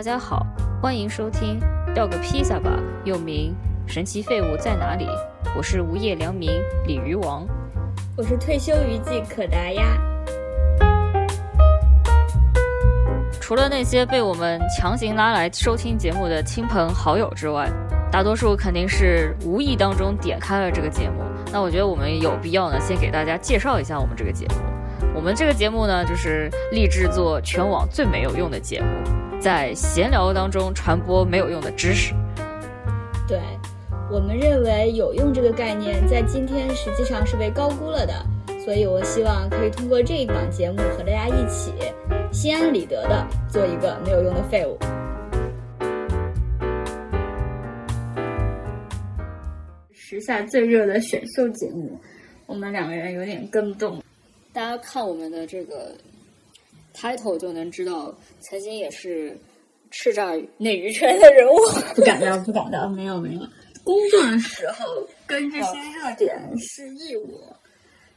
大家好，欢迎收听《要个披萨吧》，又名《神奇废物在哪里》。我是无业良民鲤鱼王，我是退休渔记可达鸭。除了那些被我们强行拉来收听节目的亲朋好友之外，大多数肯定是无意当中点开了这个节目。那我觉得我们有必要呢，先给大家介绍一下我们这个节目。我们这个节目呢，就是立志做全网最没有用的节目，在闲聊当中传播没有用的知识。对我们认为有用这个概念在今天实际上是被高估了的，所以我希望可以通过这一档节目和大家一起心安理得的做一个没有用的废物。时下最热的选秀节目，我们两个人有点跟不动。大家看我们的这个 title 就能知道，曾经也是叱咤内娱圈的人物。不敢当，不敢当，没有没有。工作的时候跟这些热点是义务，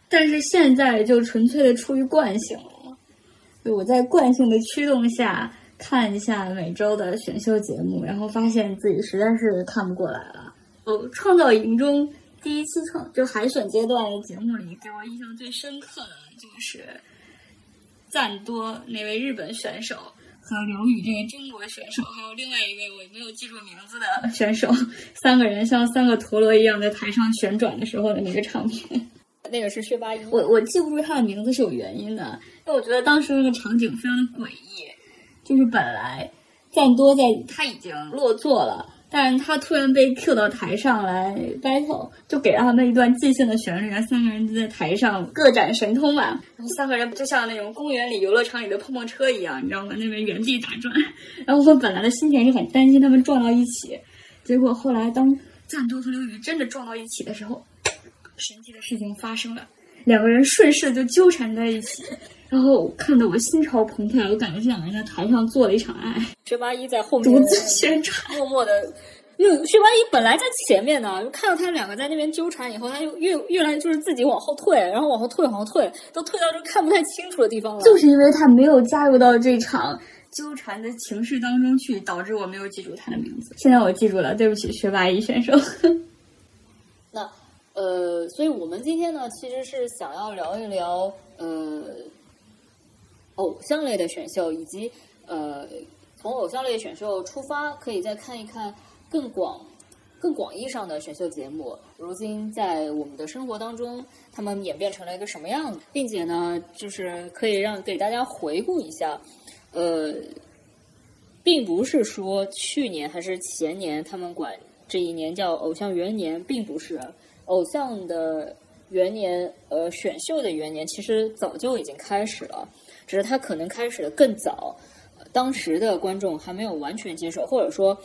但是现在就纯粹的出于惯性了。我在惯性的驱动下看一下每周的选秀节目，然后发现自己实在是看不过来了。哦，创造营中第一期创就海选阶段的节目里，给我印象最深刻的。就是赞多那位日本选手和刘宇这位中国选手，还有另外一位我没有记住名字的选手，三个人像三个陀螺一样在台上旋转的时候的那个场面。那个是薛八一，我我记不住他的名字是有原因的，因为我觉得当时那个场景非常的诡异，就是本来赞多在他已经落座了。但是他突然被 Q 到台上来 battle，就给了他们一段即兴的旋律，然后三个人就在台上各展神通嘛。然后三个人就像那种公园里游乐场里的碰碰车一样，你知道吗？那边原地打转。然后我本来的心情是很担心他们撞到一起，结果后来当赞多和刘宇真的撞到一起的时候，神奇的事情发生了，两个人顺势就纠缠在一起。然后看得我心潮澎湃，我感觉这两个人在台上做了一场爱。薛八一在后面独自宣传，默默的。因为薛八一本来在前面呢，看到他们两个在那边纠缠以后，他就越越来就是自己往后退，然后往后退，往后退，都退到就看不太清楚的地方了。就是因为他没有加入到这场纠缠的情绪当中去，导致我没有记住他的名字。现在我记住了，对不起，薛八一选手。那呃，所以我们今天呢，其实是想要聊一聊呃。偶像类的选秀，以及呃，从偶像类选秀出发，可以再看一看更广、更广义上的选秀节目。如今在我们的生活当中，他们演变成了一个什么样子，并且呢，就是可以让给大家回顾一下。呃，并不是说去年还是前年，他们管这一年叫偶像元年，并不是偶像的元年，呃，选秀的元年，其实早就已经开始了。只是他可能开始的更早，当时的观众还没有完全接受，或者说，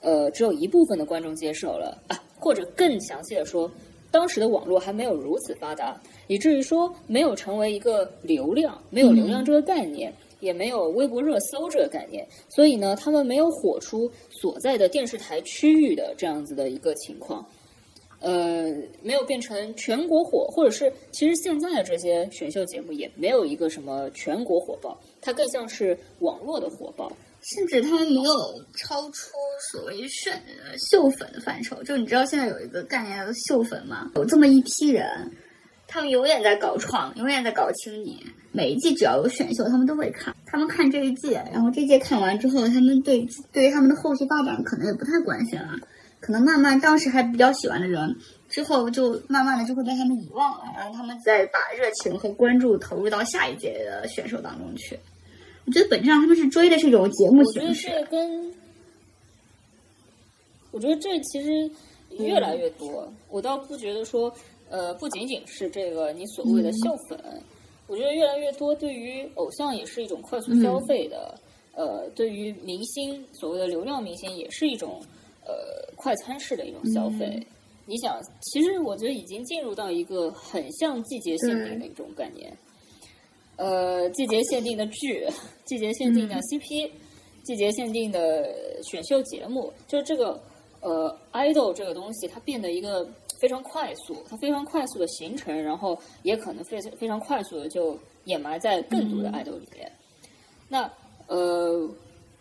呃，只有一部分的观众接受了啊，或者更详细的说，当时的网络还没有如此发达，以至于说没有成为一个流量，没有流量这个概念，也没有微博热搜这个概念，所以呢，他们没有火出所在的电视台区域的这样子的一个情况。呃，没有变成全国火，或者是其实现在的这些选秀节目也没有一个什么全国火爆，它更像是网络的火爆，甚至它没有超出所谓选秀粉的范畴。就你知道现在有一个概念叫秀粉吗？有这么一批人，他们永远在搞创，永远在搞青年。每一季只要有选秀，他们都会看。他们看这一季，然后这届看完之后，他们对对于他们的后续发展可能也不太关心了。可能慢慢当时还比较喜欢的人，之后就慢慢的就会被他们遗忘了，然后他们再把热情和关注投入到下一届的选手当中去。我觉得本质上他们是追的是一种节目形式。我觉得这跟，我觉得这其实越来越多。我倒不觉得说，呃，不仅仅是这个你所谓的秀粉，我觉得越来越多对于偶像也是一种快速消费的，呃，对于明星所谓的流量明星也是一种。呃，快餐式的一种消费，你想，其实我觉得已经进入到一个很像季节限定的一种概念。呃，季节限定的剧，季节限定的 CP，季节限定的选秀节目，就是这个呃，idol 这个东西，它变得一个非常快速，它非常快速的形成，然后也可能非非常快速的就掩埋在更多的 idol 里面。那呃。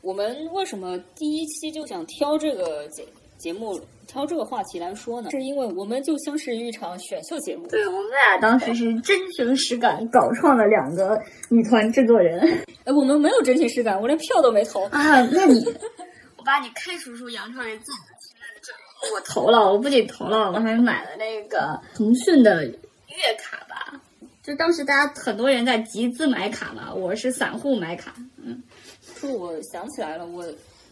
我们为什么第一期就想挑这个节节目？挑这个话题来说呢，是因为我们就像是一场选秀节目。对我们俩当时是真情实感搞创了两个女团制作人。哎，我们没有真情实感，我连票都没投啊！那你，我把你开除出杨超越自己的签证。我投了，我不仅投了，我还买了那个腾讯的月卡吧。就当时大家很多人在集资买卡嘛，我是散户买卡。嗯，说我想起来了，我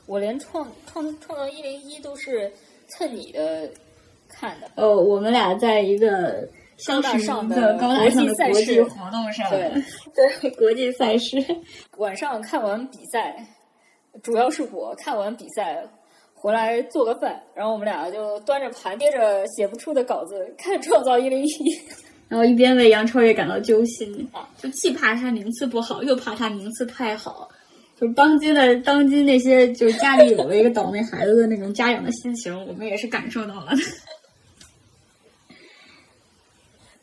我连创创创造一零一都是。蹭你的看的哦，我们俩在一个高大上的国际活动上，对 对，国际赛事。晚上看完比赛，主要是我看完比赛回来做个饭，然后我们俩就端着盘，捏着写不出的稿子看《创造一零一》，然后一边为杨超越感到揪心，就既怕他名次不好，又怕他名次太好。就当今的当今那些就家里有了一个倒霉孩子的那种家长的心情，我们也是感受到了。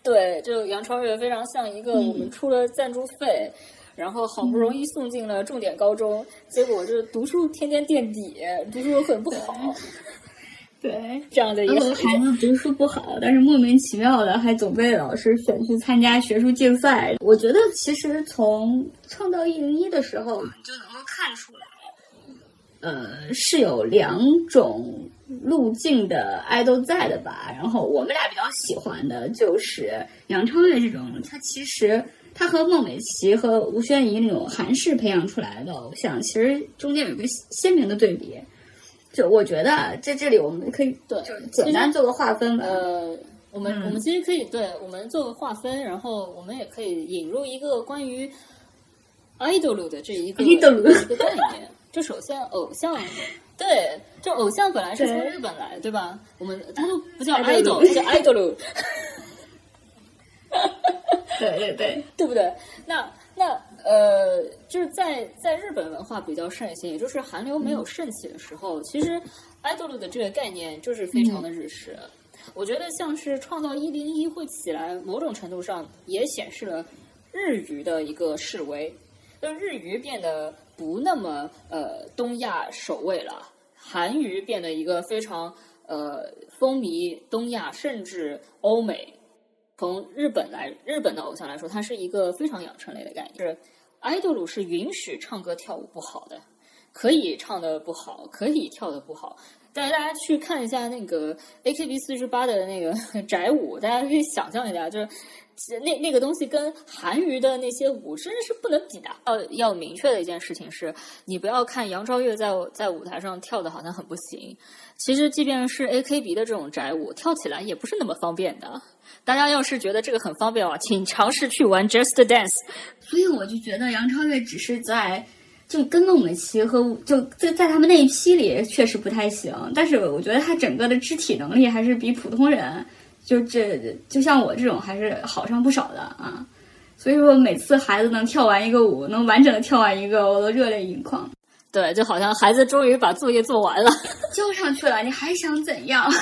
对，就杨超越非常像一个我们出了赞助费，然后好不容易送进了重点高中，结果就是读书天天垫底，读书很不好。对，这样的一个孩子读书不好，但是莫名其妙的还总被老师选去参加学术竞赛。我觉得其实从创造一零一的时候，你就能够看出来，呃，是有两种路径的爱豆在的吧。然后我们俩比较喜欢的就是杨超越这种，他其实他和孟美岐和吴宣仪那种韩式培养出来的偶像，其实中间有一个鲜明的对比。就我觉得在这里我们可以对，就简单做个划分吧。呃，我们我们其实可以对我们做个划分，然后我们也可以引入一个关于 idol 的这一个 一个概念。就首先偶像，对，就偶像本来是从日本来，对吧？我们它都不叫 idol，它叫 idol。对对对，对不对？那那。呃，就是在在日本文化比较盛行，也就是韩流没有盛起的时候，其实 idol 的这个概念就是非常的日式。我觉得像是创造一零一会起来，某种程度上也显示了日语的一个示威，就日语变得不那么呃东亚首位了，韩语变得一个非常呃风靡东亚甚至欧美。从日本来，日本的偶像来说，它是一个非常养成类的概念。就是 idol 是允许唱歌跳舞不好的，可以唱的不好，可以跳的不好。但是大家去看一下那个 AKB 四十八的那个 宅舞，大家可以想象一下，就是那那个东西跟韩娱的那些舞真的是不能比的。要要明确的一件事情是，你不要看杨超越在在舞台上跳的好像很不行，其实即便是 AKB 的这种宅舞，跳起来也不是那么方便的。大家要是觉得这个很方便啊，请尝试去玩 Just Dance。所以我就觉得杨超越只是在就跟孟美岐和就在在他们那一批里确实不太行，但是我觉得他整个的肢体能力还是比普通人就这就像我这种还是好上不少的啊。所以说每次孩子能跳完一个舞，能完整的跳完一个，我都热泪盈眶。对，就好像孩子终于把作业做完了，交上去了，你还想怎样？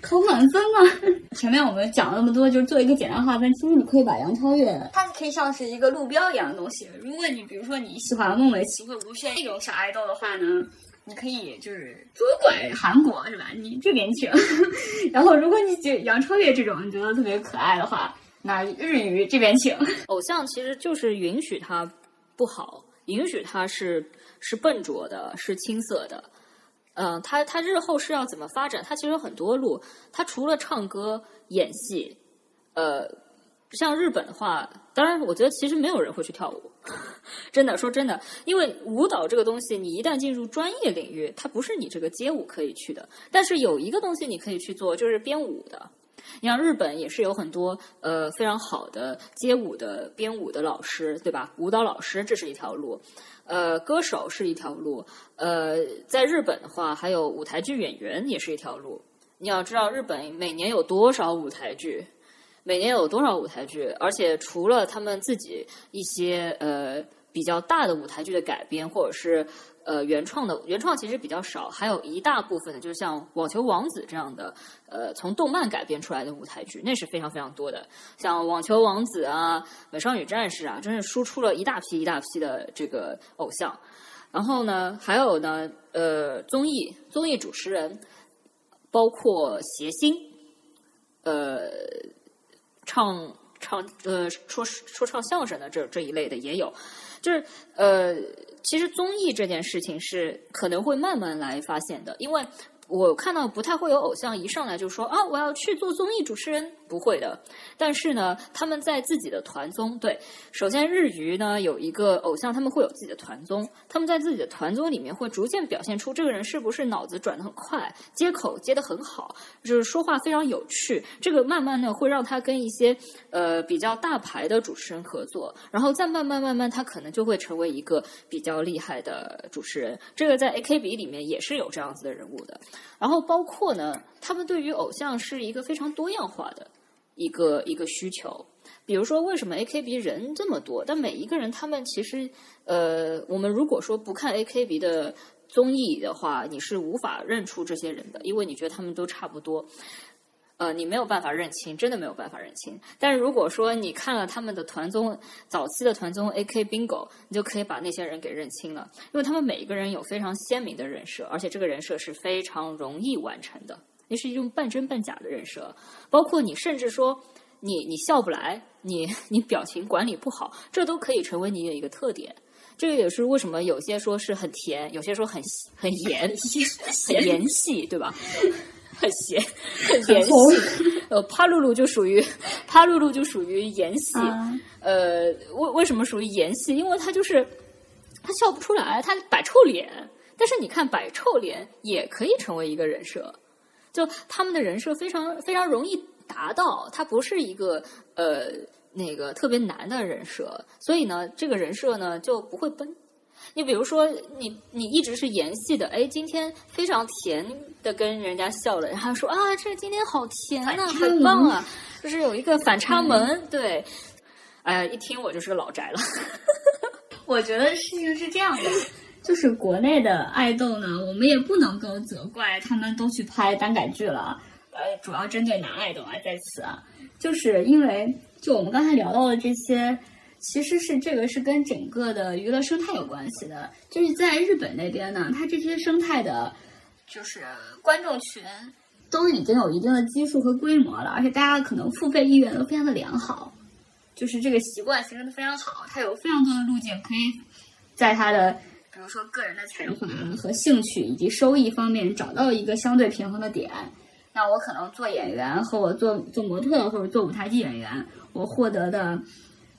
考满分吗？前面我们讲了那么多，就是做一个简单划分。其实你可以把杨超越，它可以像是一个路标一样的东西。如果你比如说你喜欢孟美岐或吴宣那种小爱豆的话呢，你可以就是左拐韩国是吧？你这边请。然后如果你觉杨超越这种你觉得特别可爱的话，那日语这边请。偶像其实就是允许他不好，允许他是是笨拙的，是青涩的。嗯，他他日后是要怎么发展？他其实有很多路。他除了唱歌、演戏，呃，像日本的话，当然，我觉得其实没有人会去跳舞。真的说真的，因为舞蹈这个东西，你一旦进入专业领域，它不是你这个街舞可以去的。但是有一个东西你可以去做，就是编舞的。你像日本也是有很多呃非常好的街舞的编舞的老师，对吧？舞蹈老师这是一条路。呃，歌手是一条路，呃，在日本的话，还有舞台剧演员也是一条路。你要知道，日本每年有多少舞台剧，每年有多少舞台剧，而且除了他们自己一些呃比较大的舞台剧的改编，或者是。呃，原创的原创其实比较少，还有一大部分的，就是像《网球王子》这样的，呃，从动漫改编出来的舞台剧，那是非常非常多的。像《网球王子》啊，《美少女战士》啊，真是输出了一大批一大批的这个偶像。然后呢，还有呢，呃，综艺综艺主持人，包括谐星，呃，唱唱呃说说唱相声的这这一类的也有，就是呃，其实综艺这件事情是可能会慢慢来发现的，因为。我看到不太会有偶像一上来就说啊，我要去做综艺主持人，不会的。但是呢，他们在自己的团综，对，首先日娱呢有一个偶像，他们会有自己的团综，他们在自己的团综里面会逐渐表现出这个人是不是脑子转得很快，接口接得很好，就是说话非常有趣。这个慢慢的会让他跟一些呃比较大牌的主持人合作，然后再慢慢慢慢，他可能就会成为一个比较厉害的主持人。这个在 AKB 里面也是有这样子的人物的。然后包括呢，他们对于偶像是一个非常多样化的一个一个需求。比如说，为什么 AKB 人这么多？但每一个人，他们其实，呃，我们如果说不看 AKB 的综艺的话，你是无法认出这些人的，因为你觉得他们都差不多。呃，你没有办法认清，真的没有办法认清。但是如果说你看了他们的团综，早期的团综 AK Bingo，你就可以把那些人给认清了，因为他们每一个人有非常鲜明的人设，而且这个人设是非常容易完成的，那是一种半真半假的人设。包括你甚至说你你笑不来，你你表情管理不好，这都可以成为你的一个特点。这个也是为什么有些说是很甜，有些说很很 盐，很盐系，对吧？很咸，很盐系。呃，帕露露就属于帕露露就属于盐系。呃，为为什么属于盐系？因为他就是他笑不出来，他摆臭脸。但是你看，摆臭脸也可以成为一个人设。就他们的人设非常非常容易达到，他不是一个呃那个特别难的人设，所以呢，这个人设呢就不会崩。你比如说，你你一直是演戏的，哎，今天非常甜的跟人家笑了，然后说啊，这今天好甜啊，很棒啊，就是有一个反差萌，对，哎，一听我就是个老宅了。我觉得事情是这样的，就是国内的爱豆呢，我们也不能够责怪他们都去拍单改剧了，呃，主要针对男爱豆啊，在此啊，就是因为就我们刚才聊到的这些。其实是这个是跟整个的娱乐生态有关系的，就是在日本那边呢，它这些生态的，就是观众群都已经有一定的基数和规模了，而且大家可能付费意愿都非常的良好，就是这个习惯形成的非常好，它有非常多的路径可以在它的比如说个人的才华和兴趣以及收益方面找到一个相对平衡的点。那我可能做演员和我做做模特或者做舞台剧演员，我获得的。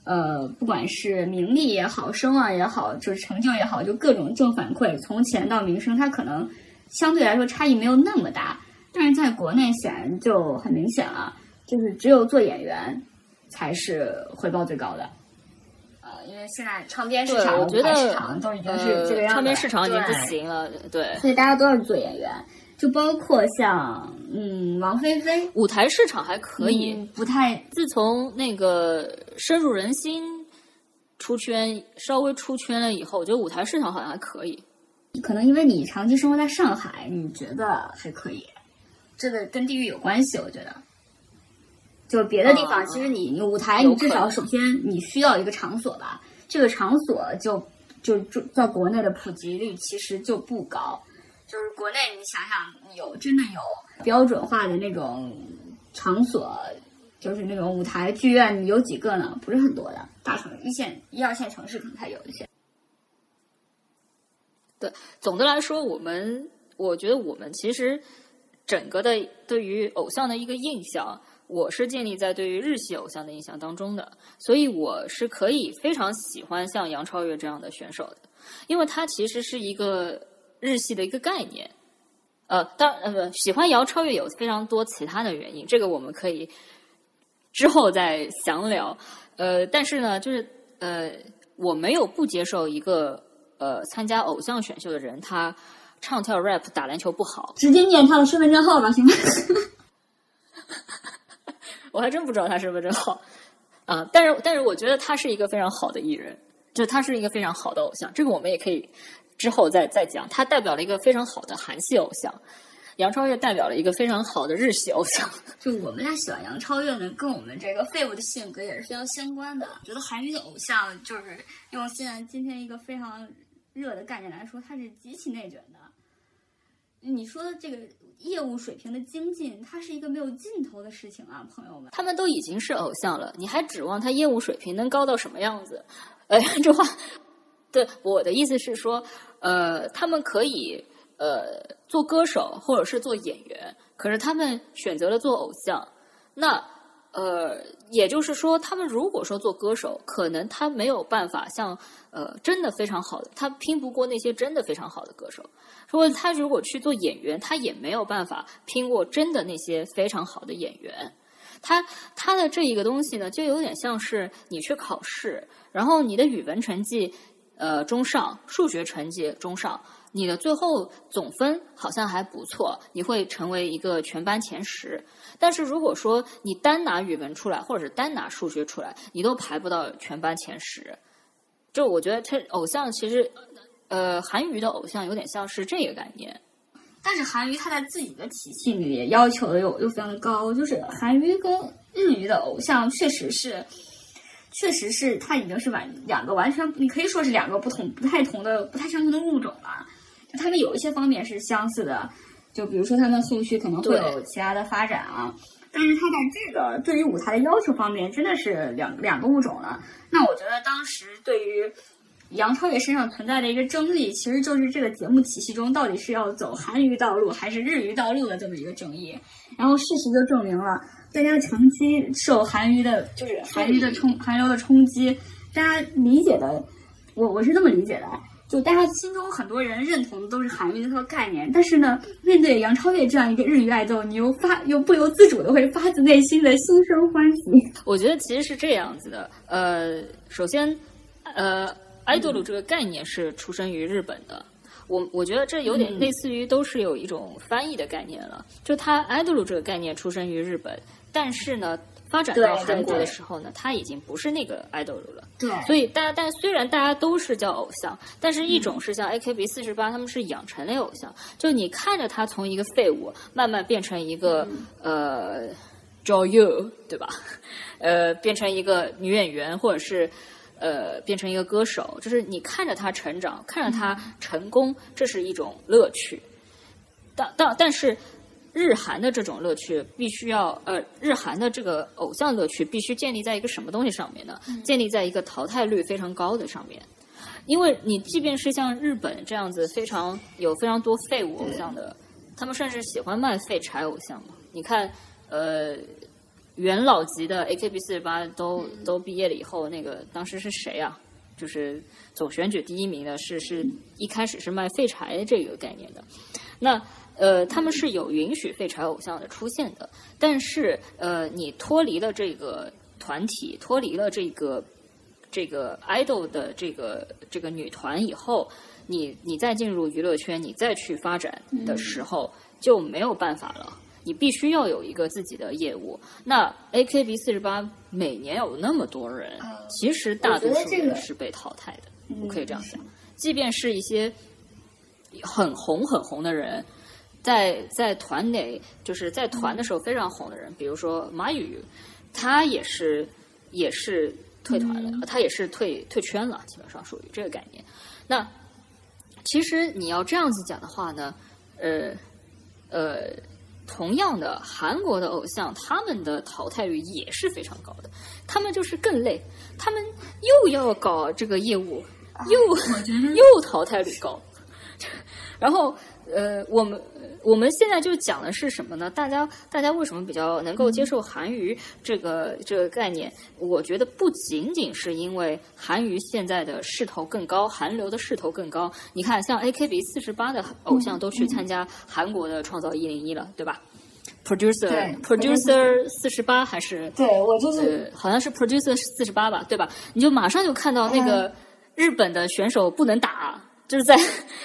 呃，不管是名利也好，声望也好，就是成就也好，就各种正反馈，从钱到名声，它可能相对来说差异没有那么大。但是在国内显然就很明显了，就是只有做演员才是回报最高的。呃，因为现在唱片市场、我觉得市场都已经是这个样子，唱片市场已经不行了，对，所以大家都要做演员。就包括像嗯王菲菲，舞台市场还可以，不太。自从那个深入人心出圈，稍微出圈了以后，我觉得舞台市场好像还可以。可能因为你长期生活在上海，你觉得还可以。这个跟地域有关系，我觉得。就别的地方，其实你你舞台，你至少首先你需要一个场所吧。这个场所就就就在国内的普及率其实就不高。就是国内，你想想，有真的有标准化的那种场所，就是那种舞台剧院，有几个呢？不是很多的，大城一线、一二线城市可能才有一些。对，总的来说，我们我觉得我们其实整个的对于偶像的一个印象，我是建立在对于日系偶像的印象当中的，所以我是可以非常喜欢像杨超越这样的选手的，因为他其实是一个。日系的一个概念，呃，当呃不喜欢姚超越有非常多其他的原因，这个我们可以之后再详聊。呃，但是呢，就是呃，我没有不接受一个呃参加偶像选秀的人，他唱跳 rap 打篮球不好，直接念他的身份证号吧，行吗？我还真不知道他身份证号啊，但是但是我觉得他是一个非常好的艺人，就他是一个非常好的偶像，这个我们也可以。之后再再讲，他代表了一个非常好的韩系偶像，杨超越代表了一个非常好的日系偶像。就我们俩喜欢杨超越呢，跟我们这个废物的性格也是非常相关的。觉得韩娱的偶像就是用现在今天一个非常热的概念来说，它是极其内卷的。你说的这个业务水平的精进，它是一个没有尽头的事情啊，朋友们。他们都已经是偶像了，你还指望他业务水平能高到什么样子？哎，这话，对我的意思是说，呃，他们可以呃做歌手或者是做演员，可是他们选择了做偶像，那。呃，也就是说，他们如果说做歌手，可能他没有办法像呃真的非常好的，他拼不过那些真的非常好的歌手。说他如果去做演员，他也没有办法拼过真的那些非常好的演员。他他的这一个东西呢，就有点像是你去考试，然后你的语文成绩呃中上，数学成绩中上，你的最后总分好像还不错，你会成为一个全班前十。但是如果说你单拿语文出来，或者是单拿数学出来，你都排不到全班前十。就我觉得他偶像其实，呃，韩娱的偶像有点像是这个概念。但是韩娱他在自己的体系里要求的又又非常的高，就是韩娱跟日语的偶像确实是，确实是他已经是完两个完全，你可以说是两个不同、不太同的、不太相同的物种了。他们有一些方面是相似的。就比如说，他们后续可能会有其他的发展啊，但是他在这个对于舞台的要求方面，真的是两两个物种了。那我觉得当时对于杨超越身上存在的一个争议，其实就是这个节目体系中到底是要走韩娱道路还是日娱道路的这么一个争议。然后事实就证明了，大家长期受韩娱的，就是韩娱的冲韩流的冲击，大家理解的，我我是这么理解的。就大家心中很多人认同的都是韩娱的这个概念，但是呢，面对杨超越这样一个日语爱豆，你又发又不由自主的会发自内心的心生欢喜。我觉得其实是这样子的，呃，首先，呃，idol 这个概念是出生于日本的，我我觉得这有点类似于都是有一种翻译的概念了，就它 idol 这个概念出生于日本，但是呢。发展到韩国的时候呢，他已经不是那个 idol 了。对，所以大家，但虽然大家都是叫偶像，但是一种是像 AKB 四十八，他们是养成类偶像，就你看着他从一个废物慢慢变成一个呃 Joy You，对吧？呃，变成一个女演员，或者是呃变成一个歌手，就是你看着他成长，看着他成功，这是一种乐趣。但但但是。日韩的这种乐趣必须要呃，日韩的这个偶像乐趣必须建立在一个什么东西上面呢？建立在一个淘汰率非常高的上面。因为你即便是像日本这样子非常有非常多废物偶像的，他们甚至喜欢卖废柴偶像嘛。你看，呃，元老级的 AKB 四十八都都毕业了以后，那个当时是谁啊？就是总选举第一名的，是是一开始是卖废柴这个概念的。那呃，他们是有允许废柴偶像的出现的，但是呃，你脱离了这个团体，脱离了这个这个 idol 的这个这个女团以后，你你再进入娱乐圈，你再去发展的时候就没有办法了，你必须要有一个自己的业务。那 AKB 四十八每年有那么多人，其实大多数人是被淘汰的，我可以这样想，即便是一些很红很红的人。在在团内，就是在团的时候非常红的人，比如说马宇，他也是也是退团了，他也是退退圈了，基本上属于这个概念。那其实你要这样子讲的话呢，呃呃，同样的，韩国的偶像他们的淘汰率也是非常高的，他们就是更累，他们又要搞这个业务，又又淘汰率高，然后呃我们。我们现在就讲的是什么呢？大家大家为什么比较能够接受韩娱这个这个概念？我觉得不仅仅是因为韩娱现在的势头更高，韩流的势头更高。你看，像 AKB 四十八的偶像都去参加韩国的创造一零一了，对吧？Producer Producer 四十八还是对我就是好像是 Producer 四十八吧，对吧？你就马上就看到那个日本的选手不能打。就是在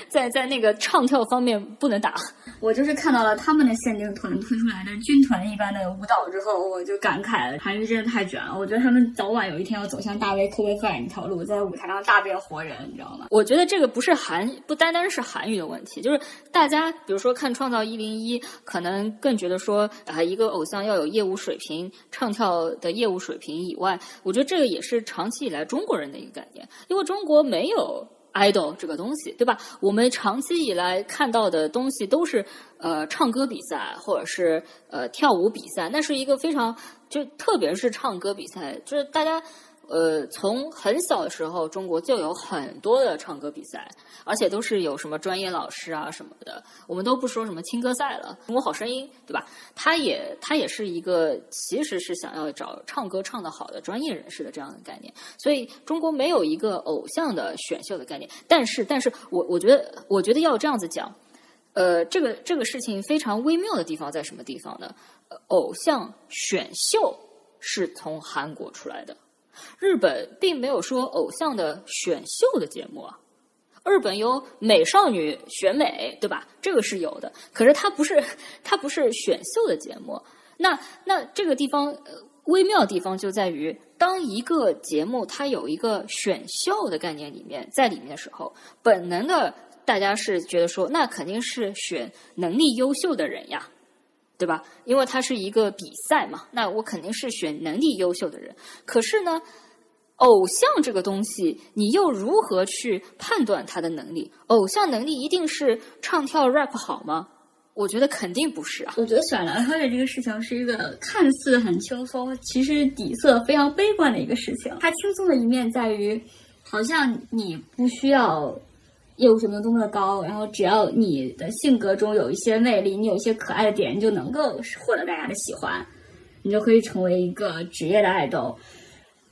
在在那个唱跳方面不能打。我就是看到了他们的限定团推出来的军团一般的舞蹈之后，我就感慨了，韩娱真的太卷了。我觉得他们早晚有一天要走向大 V、科威范那条路，在舞台上大变活人，你知道吗？我觉得这个不是韩，不单单是韩语的问题，就是大家比如说看《创造一零一》，可能更觉得说啊，一个偶像要有业务水平，唱跳的业务水平以外，我觉得这个也是长期以来中国人的一个概念，因为中国没有。Idol 这个东西，对吧？我们长期以来看到的东西都是呃唱歌比赛或者是呃跳舞比赛，那是一个非常就特别是唱歌比赛，就是大家。呃，从很小的时候，中国就有很多的唱歌比赛，而且都是有什么专业老师啊什么的。我们都不说什么青歌赛了，《中国好声音》对吧？它也它也是一个其实是想要找唱歌唱得好的专业人士的这样的概念。所以中国没有一个偶像的选秀的概念。但是，但是我我觉得我觉得要这样子讲，呃，这个这个事情非常微妙的地方在什么地方呢？偶像选秀是从韩国出来的。日本并没有说偶像的选秀的节目啊，日本有美少女选美，对吧？这个是有的，可是它不是它不是选秀的节目。那那这个地方微妙的地方就在于，当一个节目它有一个选秀的概念里面在里面的时候，本能的大家是觉得说，那肯定是选能力优秀的人呀。对吧？因为它是一个比赛嘛，那我肯定是选能力优秀的人。可是呢，偶像这个东西，你又如何去判断他的能力？偶像能力一定是唱跳 rap 好吗？我觉得肯定不是啊。我觉得选梁超越这个事情是一个看似很轻松，其实底色非常悲观的一个事情。它轻松的一面在于，好像你不需要。业务水平多么的高，然后只要你的性格中有一些魅力，你有一些可爱的点，你就能够获得大家的喜欢，你就可以成为一个职业的爱豆。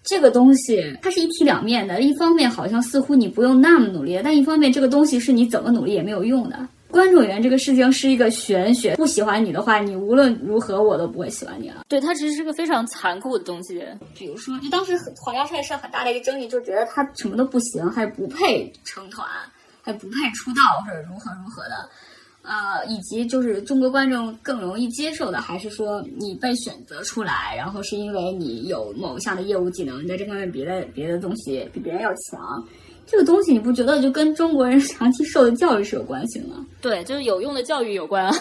这个东西它是一体两面的，一方面好像似乎你不用那么努力，但一方面这个东西是你怎么努力也没有用的。观众缘这个事情是一个玄学，不喜欢你的话，你无论如何我都不会喜欢你了。对，它其实是个非常残酷的东西。比如说，就当时黄家帅是很大的一个争议，就觉得他什么都不行，还不配成团。还不配出道，或者如何如何的，呃，以及就是中国观众更容易接受的，还是说你被选择出来，然后是因为你有某项的业务技能，你在这方面别的别的东西比别人要强，这个东西你不觉得就跟中国人长期受的教育是有关系吗？对，就是有用的教育有关。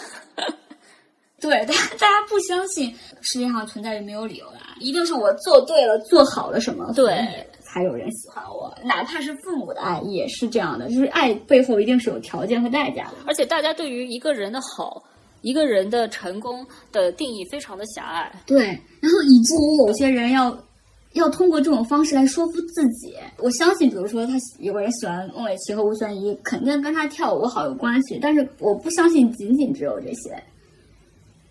对，大大家不相信世界上存在于没有理由的，一定是我做对了，做好了什么，对。才有人喜欢我，哪怕是父母的爱也是这样的，就是爱背后一定是有条件和代价的。而且大家对于一个人的好、一个人的成功的定义非常的狭隘。对，然后以至于有些人要要通过这种方式来说服自己。我相信，比如说他有个人喜欢孟美岐和吴宣仪，肯定跟他跳舞好有关系。但是我不相信仅仅只有这些。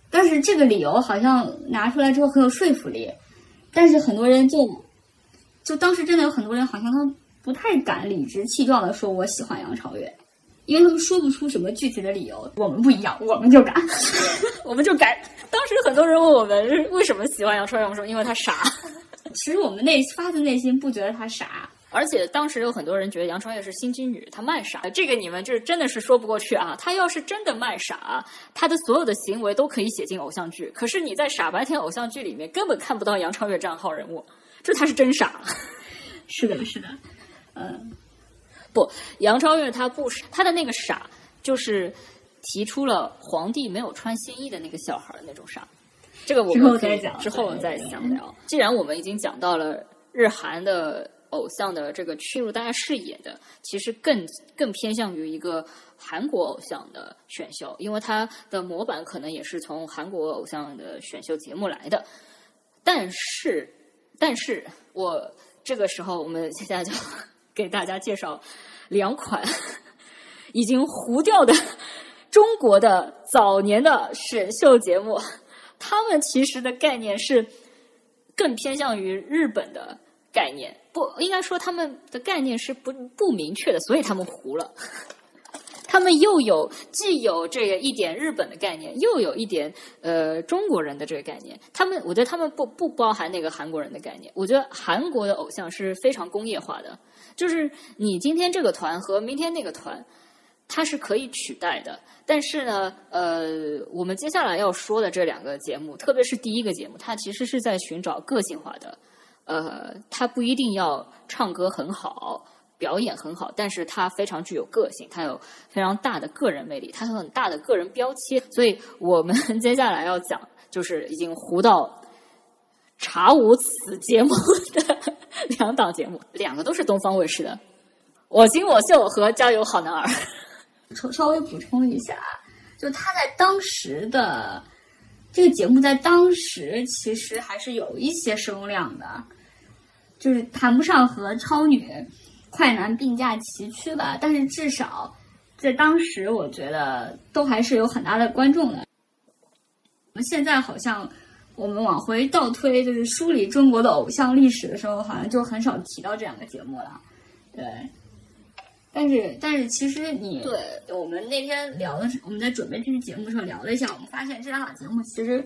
但是这个理由好像拿出来之后很有说服力，但是很多人就。就当时真的有很多人，好像他不太敢理直气壮的说我喜欢杨超越，因为他们说不出什么具体的理由。我们不一样，我们就敢，我们就敢。当时很多人问我们为什么喜欢杨超越，我们说因为他傻。其实我们内发自内心不觉得他傻，而且当时有很多人觉得杨超越是心机女，她卖傻。这个你们就是真的是说不过去啊！她要是真的卖傻，她的所有的行为都可以写进偶像剧。可是你在傻白甜偶像剧里面根本看不到杨超越这样好人物。这他是真傻，是的，是的，嗯，不，杨超越他不傻，他的那个傻就是提出了皇帝没有穿新衣的那个小孩的那种傻。这个我们可以之后再详聊。既然我们已经讲到了日韩的偶像的这个进入大家视野的，其实更更偏向于一个韩国偶像的选秀，因为它的模板可能也是从韩国偶像的选秀节目来的，但是。但是我这个时候，我们现在就给大家介绍两款已经糊掉的中国的早年的选秀节目。他们其实的概念是更偏向于日本的概念，不应该说他们的概念是不不明确的，所以他们糊了。他们又有既有这个一点日本的概念，又有一点呃中国人的这个概念。他们，我觉得他们不不包含那个韩国人的概念。我觉得韩国的偶像是非常工业化的，就是你今天这个团和明天那个团，它是可以取代的。但是呢，呃，我们接下来要说的这两个节目，特别是第一个节目，它其实是在寻找个性化的，呃，它不一定要唱歌很好。表演很好，但是他非常具有个性，他有非常大的个人魅力，他有很大的个人标签。所以我们 接下来要讲，就是已经糊到查无此节目的 两档节目，两个都是东方卫视的。我行我秀和加油好男儿。稍稍微补充一下，就他在当时的这个节目，在当时其实还是有一些声量的，就是谈不上和超女、快男并驾齐驱吧，但是至少在当时，我觉得都还是有很大的观众的。我们现在好像我们往回倒推，就是梳理中国的偶像历史的时候，好像就很少提到这两个节目了，对。但是，但是，其实你对我们那天聊的是，我们在准备这期节目的时候聊了一下，我们发现这两档节目其实，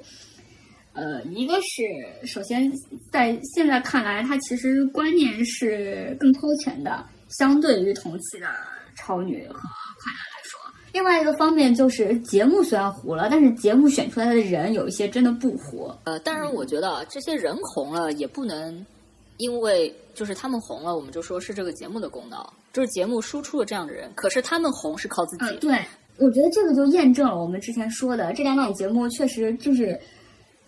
呃，一个是首先在现在看来，它其实观念是更超前的，相对于同期的超女和快男来说。另外一个方面就是节目虽然糊了，但是节目选出来的人有一些真的不糊。呃，当然，我觉得这些人红了也不能因为就是他们红了，我们就说是这个节目的功劳。就是节目输出了这样的人，可是他们红是靠自己。对，我觉得这个就验证了我们之前说的，这两档节目确实就是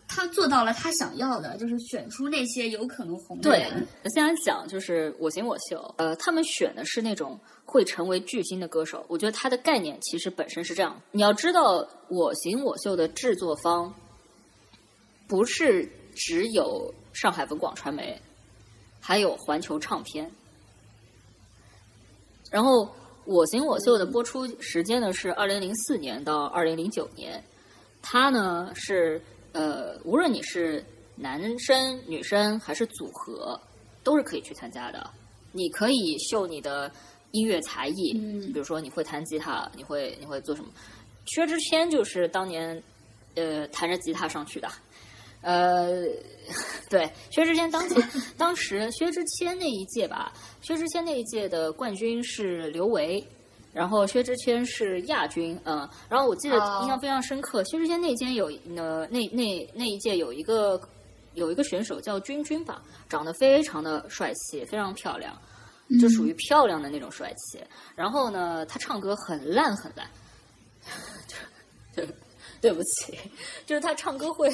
他做到了他想要的，就是选出那些有可能红的人。对，现在讲就是我行我秀，呃，他们选的是那种会成为巨星的歌手。我觉得他的概念其实本身是这样，你要知道，我行我秀的制作方不是只有上海文广传媒，还有环球唱片。然后，《我行我秀》的播出时间呢是二零零四年到二零零九年。它呢是呃，无论你是男生、女生还是组合，都是可以去参加的。你可以秀你的音乐才艺，比如说你会弹吉他，你会你会做什么？薛之谦就是当年呃弹着吉他上去的。呃，对，薛之谦当前当时薛之谦那一届吧，薛之谦那一届的冠军是刘维，然后薛之谦是亚军，嗯，然后我记得印象非常深刻，薛之谦那间有呃那那那一届有一个有一个选手叫君君吧，长得非常的帅气，非常漂亮，就属于漂亮的那种帅气。然后呢，他唱歌很烂很烂，就对不起，就是他唱歌会。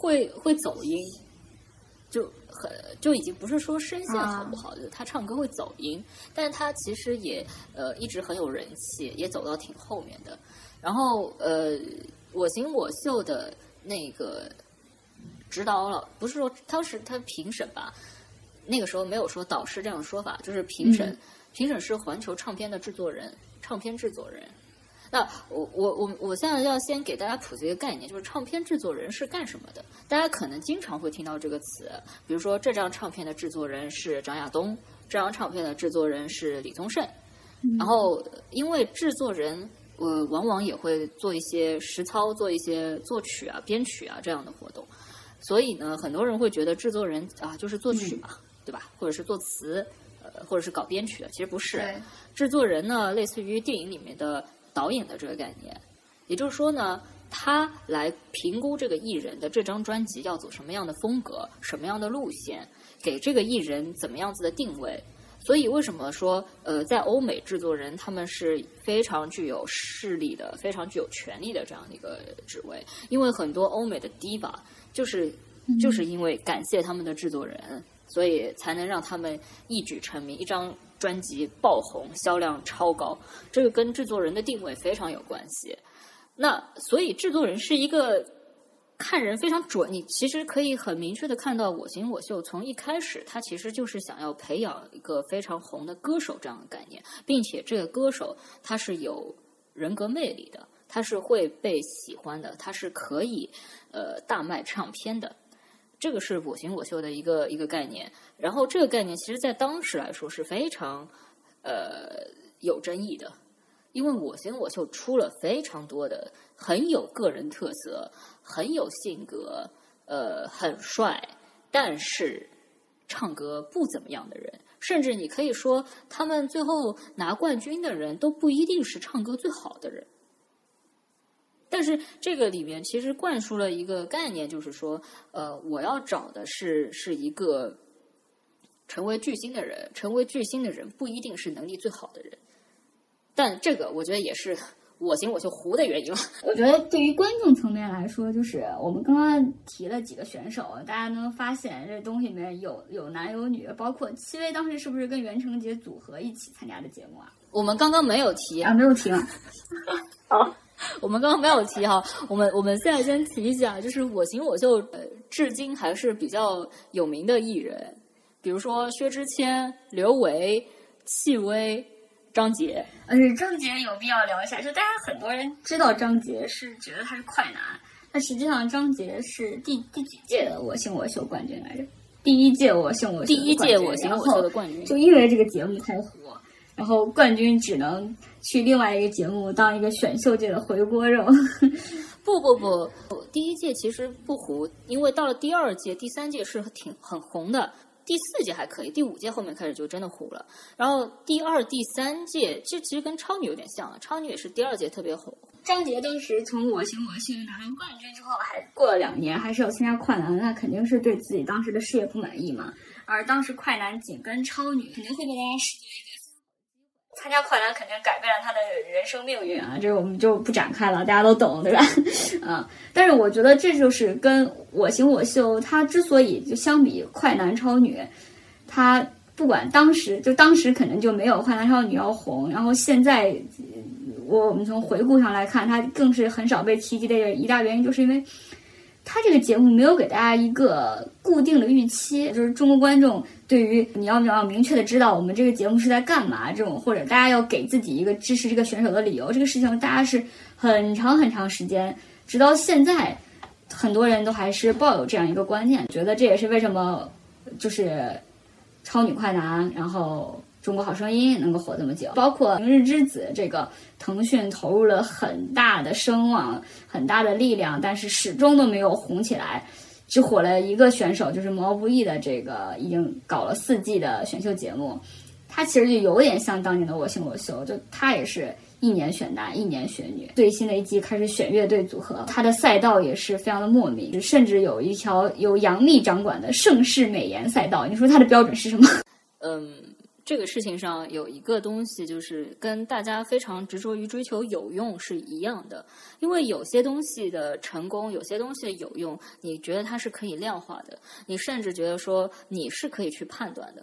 会会走音，就很就已经不是说声线好不好，就他唱歌会走音，但是他其实也呃一直很有人气，也走到挺后面的。然后呃，我行我秀的那个指导老，不是说当时他评审吧，那个时候没有说导师这样的说法，就是评审，评审是环球唱片的制作人，唱片制作人。那我我我我现在要先给大家普及一个概念，就是唱片制作人是干什么的？大家可能经常会听到这个词，比如说这张唱片的制作人是张亚东，这张唱片的制作人是李宗盛。然后因为制作人呃往往也会做一些实操，做一些作曲啊、编曲啊这样的活动，所以呢，很多人会觉得制作人啊就是作曲嘛，对吧？或者是作词，呃，或者是搞编曲的，其实不是。制作人呢，类似于电影里面的。导演的这个概念，也就是说呢，他来评估这个艺人的这张专辑要走什么样的风格、什么样的路线，给这个艺人怎么样子的定位。所以，为什么说呃，在欧美制作人他们是非常具有势力的、非常具有权力的这样的一个职位？因为很多欧美的 diva 就是就是因为感谢他们的制作人，所以才能让他们一举成名，一张。专辑爆红，销量超高，这个跟制作人的定位非常有关系。那所以制作人是一个看人非常准。你其实可以很明确的看到，我行我秀从一开始，他其实就是想要培养一个非常红的歌手这样的概念，并且这个歌手他是有人格魅力的，他是会被喜欢的，他是可以呃大卖唱片的。这个是我行我秀的一个一个概念，然后这个概念其实在当时来说是非常呃有争议的，因为我行我秀出了非常多的很有个人特色、很有性格、呃很帅，但是唱歌不怎么样的人，甚至你可以说他们最后拿冠军的人都不一定是唱歌最好的人。但是这个里面其实灌输了一个概念，就是说，呃，我要找的是是一个成为巨星的人，成为巨星的人不一定是能力最好的人，但这个我觉得也是我行我秀糊的原因了。我觉得对于观众层面来说，就是我们刚刚提了几个选手，大家能发现这东西里面有有男有女，包括戚薇当时是不是跟袁成杰组合一起参加的节目啊？我们刚刚没有提啊，没有提吗？好，我们刚刚没有提哈，我们我们现在先提一下，就是我行我秀，呃，至今还是比较有名的艺人，比如说薛之谦、刘维、戚薇。张杰，嗯张杰有必要聊一下，就大家很多人知道张杰是觉得他是快男，但实际上张杰是第第几届的我行我秀冠军来着？第一届我行我秀第一届我行我秀的冠军，就因为这个节目太火，然后冠军只能去另外一个节目当一个选秀界的回锅肉。不不不，第一届其实不糊，因为到了第二届、第三届是挺很红的。第四届还可以，第五届后面开始就真的糊了。然后第二、第三届，这其实跟超女有点像，超女也是第二届特别红。张杰当时从我行我秀拿到冠军之后，还过了两年，还是要参加快男，那肯定是对自己当时的事业不满意嘛。而当时快男紧跟超女，肯定会被大家视作一个。参加快男肯定改变了他的人生命运啊，这个我们就不展开了，大家都懂，对吧？啊，但是我觉得这就是跟我行我秀，它之所以就相比快男超女，它不管当时就当时可能就没有快男超女要红，然后现在我们从回顾上来看，它更是很少被提及的一大原因，就是因为。他这个节目没有给大家一个固定的预期，就是中国观众对于你要不要明确的知道我们这个节目是在干嘛这种，或者大家要给自己一个支持这个选手的理由，这个事情大家是很长很长时间，直到现在，很多人都还是抱有这样一个观念，觉得这也是为什么就是超女快男，然后。中国好声音能够火这么久，包括《明日之子》这个，腾讯投入了很大的声望、很大的力量，但是始终都没有红起来，只火了一个选手，就是毛不易的这个已经搞了四季的选秀节目，他其实就有点像当年的《我行我秀》，就他也是一年选男，一年选女，最新的一季开始选乐队组合，他的赛道也是非常的莫名，甚至有一条由杨幂掌管的盛世美颜赛道，你说他的标准是什么？嗯。这个事情上有一个东西，就是跟大家非常执着于追求有用是一样的。因为有些东西的成功，有些东西的有用，你觉得它是可以量化的，你甚至觉得说你是可以去判断的。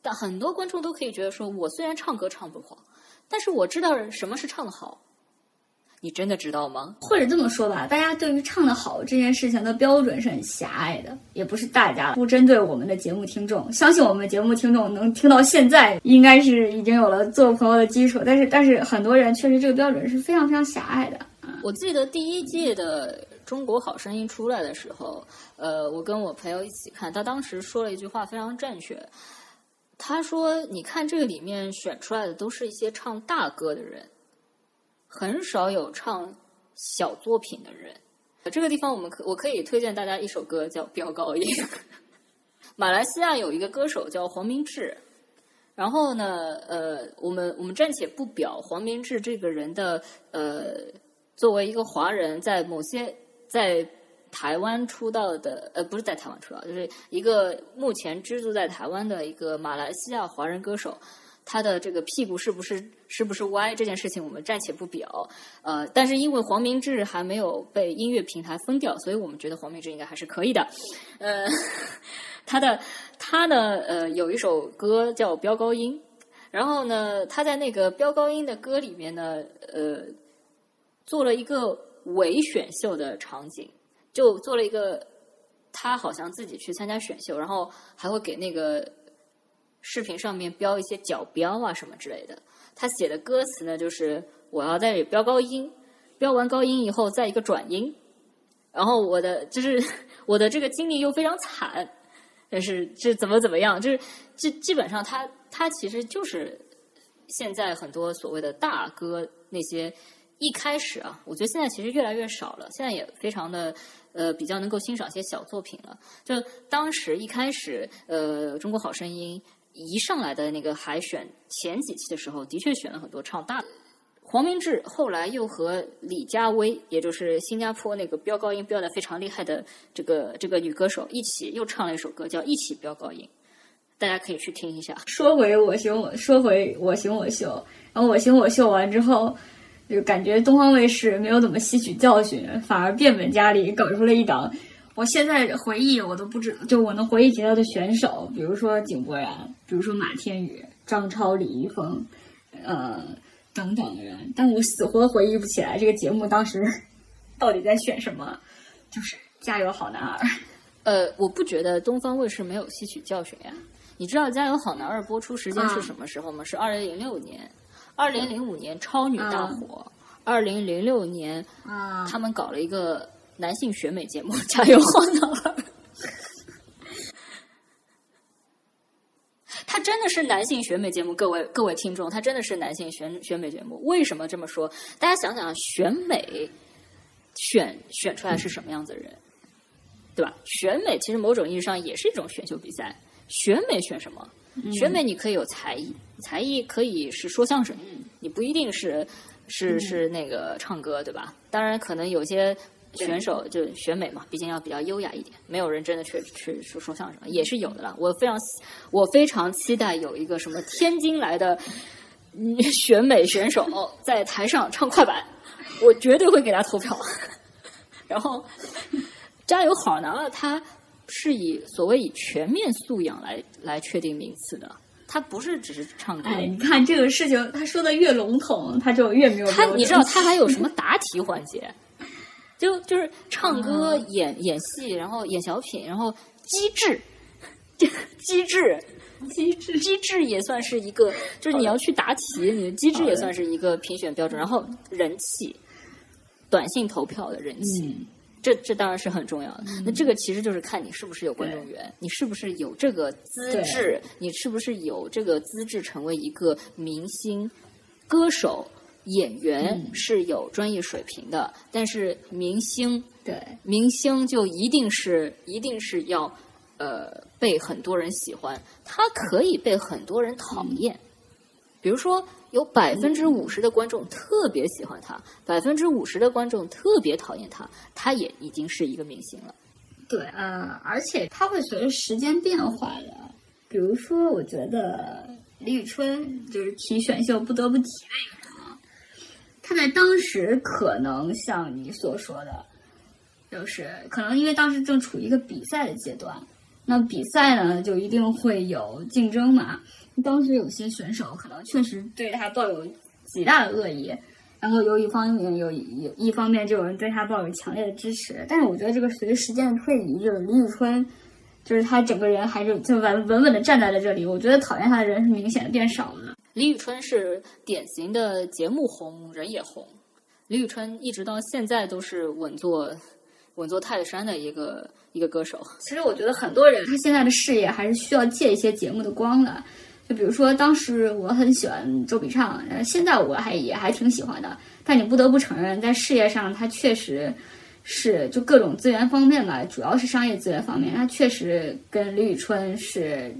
但很多观众都可以觉得说，我虽然唱歌唱不好，但是我知道什么是唱的好。你真的知道吗？或者这么说吧，大家对于唱的好这件事情的标准是很狭隘的，也不是大家不针对我们的节目听众。相信我们节目听众能听到现在，应该是已经有了做朋友的基础。但是，但是很多人确实这个标准是非常非常狭隘的。我记得第一届的《中国好声音》出来的时候，呃，我跟我朋友一起看，他当时说了一句话非常正确，他说：“你看这个里面选出来的都是一些唱大歌的人。”很少有唱小作品的人。这个地方，我们可我可以推荐大家一首歌，叫《飙高音》。马来西亚有一个歌手叫黄明志。然后呢，呃，我们我们暂且不表黄明志这个人的呃，作为一个华人，在某些在台湾出道的，呃，不是在台湾出道，就是一个目前居住在台湾的一个马来西亚华人歌手。他的这个屁股是不是是不是歪这件事情我们暂且不表，呃，但是因为黄明志还没有被音乐平台封掉，所以我们觉得黄明志应该还是可以的。呃，他的他呢，呃，有一首歌叫《飙高音》，然后呢，他在那个飙高音的歌里面呢，呃，做了一个伪选秀的场景，就做了一个他好像自己去参加选秀，然后还会给那个。视频上面标一些角标啊什么之类的，他写的歌词呢，就是我要在这里飙高音，飙完高音以后再一个转音，然后我的就是 我的这个经历又非常惨，但是这怎么怎么样，就是基基本上他他其实就是现在很多所谓的大歌那些一开始啊，我觉得现在其实越来越少了，现在也非常的。呃，比较能够欣赏一些小作品了。就当时一开始，呃，《中国好声音》一上来的那个海选前几期的时候，的确选了很多唱大的。黄明志后来又和李佳薇，也就是新加坡那个飙高音飙的非常厉害的这个这个女歌手，一起又唱了一首歌，叫《一起飙高音》，大家可以去听一下。说回我行我说回我行我秀，然后我行我秀完之后。就感觉东方卫视没有怎么吸取教训，反而变本加厉搞出了一档。我现在回忆我都不知，就我能回忆起来的选手，比如说井柏然，比如说马天宇、张超、李易峰，呃等等的人，但我死活回忆不起来这个节目当时 到底在选什么。就是加油好男儿。呃，我不觉得东方卫视没有吸取教训呀。你知道《加油好男儿》播出时间是什么时候吗？是二零零六年。二零零五年超女大火，二零零六年啊，他们搞了一个男性选美节目《加油好男儿》。他真的是男性选美节目，各位各位听众，他真的是男性选选美节目。为什么这么说？大家想想，选美选选出来是什么样子的人，对吧？选美其实某种意义上也是一种选秀比赛。选美选什么？选美你可以有才艺，才艺可以是说相声，你不一定是是是那个唱歌，对吧？当然，可能有些选手就选美嘛，毕竟要比较优雅一点，没有人真的去 去说说相声，也是有的啦。我非常我非常期待有一个什么天津来的选美选手在台上唱快板，我绝对会给他投票。然后，加油好男儿他。是以所谓以全面素养来来确定名次的，他不是只是唱歌。哎，你看这个事情，他说的越笼统，他就越没有。他你知道他还有什么 答题环节？就就是唱歌、演演戏，然后演小品，然后机智，机智，机智，机智也算是一个，就是你要去答题，你的机智也算是一个评选标准。然后人气，短信投票的人气。这这当然是很重要的。那这个其实就是看你是不是有观众缘，你是不是有这个资质，你是不是有这个资质成为一个明星、歌手、演员是有专业水平的。但是明星，对明星就一定是一定是要呃被很多人喜欢，他可以被很多人讨厌。比如说。有百分之五十的观众特别喜欢他，百分之五十的观众特别讨厌他，他也已经是一个明星了。对，呃，而且他会随着时间变化的。比如说，我觉得李宇春就是提选秀不得不提的一个人，他在当时可能像你所说的，就是可能因为当时正处于一个比赛的阶段，那比赛呢就一定会有竞争嘛。当时有些选手可能确实对他抱有极大的恶意，然后有一方面有有一方面就有人对他抱有强烈的支持。但是我觉得这个随着时间的推移，就是李宇春，就是他整个人还是就稳稳稳的站在了这里。我觉得讨厌他的人是明显的变少了。李宇春是典型的节目红人也红，李宇春一直到现在都是稳坐稳坐泰山的一个一个歌手。其实我觉得很多人他现在的事业还是需要借一些节目的光的。就比如说，当时我很喜欢周笔畅，然后现在我还也还挺喜欢的。但你不得不承认，在事业上，他确实是就各种资源方面吧，主要是商业资源方面，他确实跟李宇春是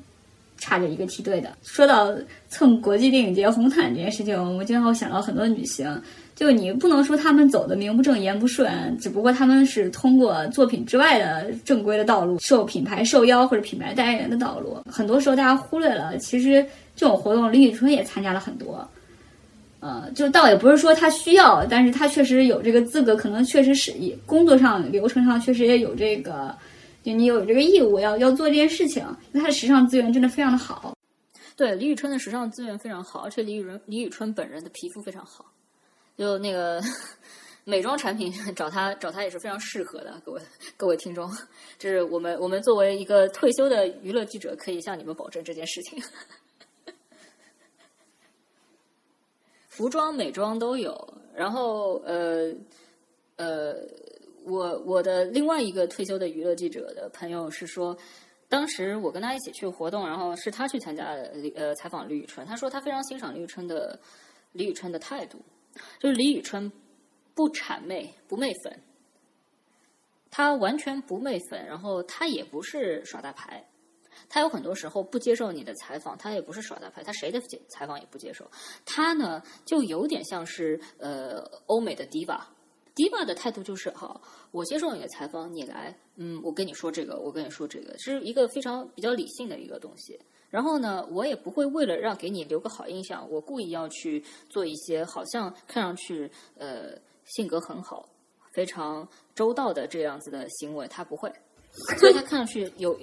差着一个梯队的。说到蹭国际电影节红毯这件事情，我经常会想到很多女星。就你不能说他们走的名不正言不顺，只不过他们是通过作品之外的正规的道路，受品牌受邀或者品牌代言人的道路。很多时候大家忽略了，其实这种活动李宇春也参加了很多。呃，就倒也不是说他需要，但是他确实有这个资格，可能确实是工作上流程上确实也有这个，就你有这个义务要要做这件事情。他的时尚资源真的非常的好。对李宇春的时尚资源非常好，而且李宇春李宇春本人的皮肤非常好。就那个 美妆产品找他找他也是非常适合的，各位各位听众，这是我们我们作为一个退休的娱乐记者可以向你们保证这件事情。服装美妆都有，然后呃，我我的另外一个退休的娱乐记者的朋友是说，当时我跟他一起去活动，然后是他去参加呃采访李宇春，他说他非常欣赏李宇春的李宇春的态度。就是李宇春不谄媚不媚粉，他完全不媚粉，然后他也不是耍大牌，他有很多时候不接受你的采访，他也不是耍大牌，他谁的采访也不接受。他呢就有点像是呃欧美的 diva，diva 的态度就是好，我接受你的采访，你来，嗯，我跟你说这个，我跟你说这个，是一个非常比较理性的一个东西。然后呢，我也不会为了让给你留个好印象，我故意要去做一些好像看上去呃性格很好、非常周到的这样子的行为，他不会，所以他看上去有。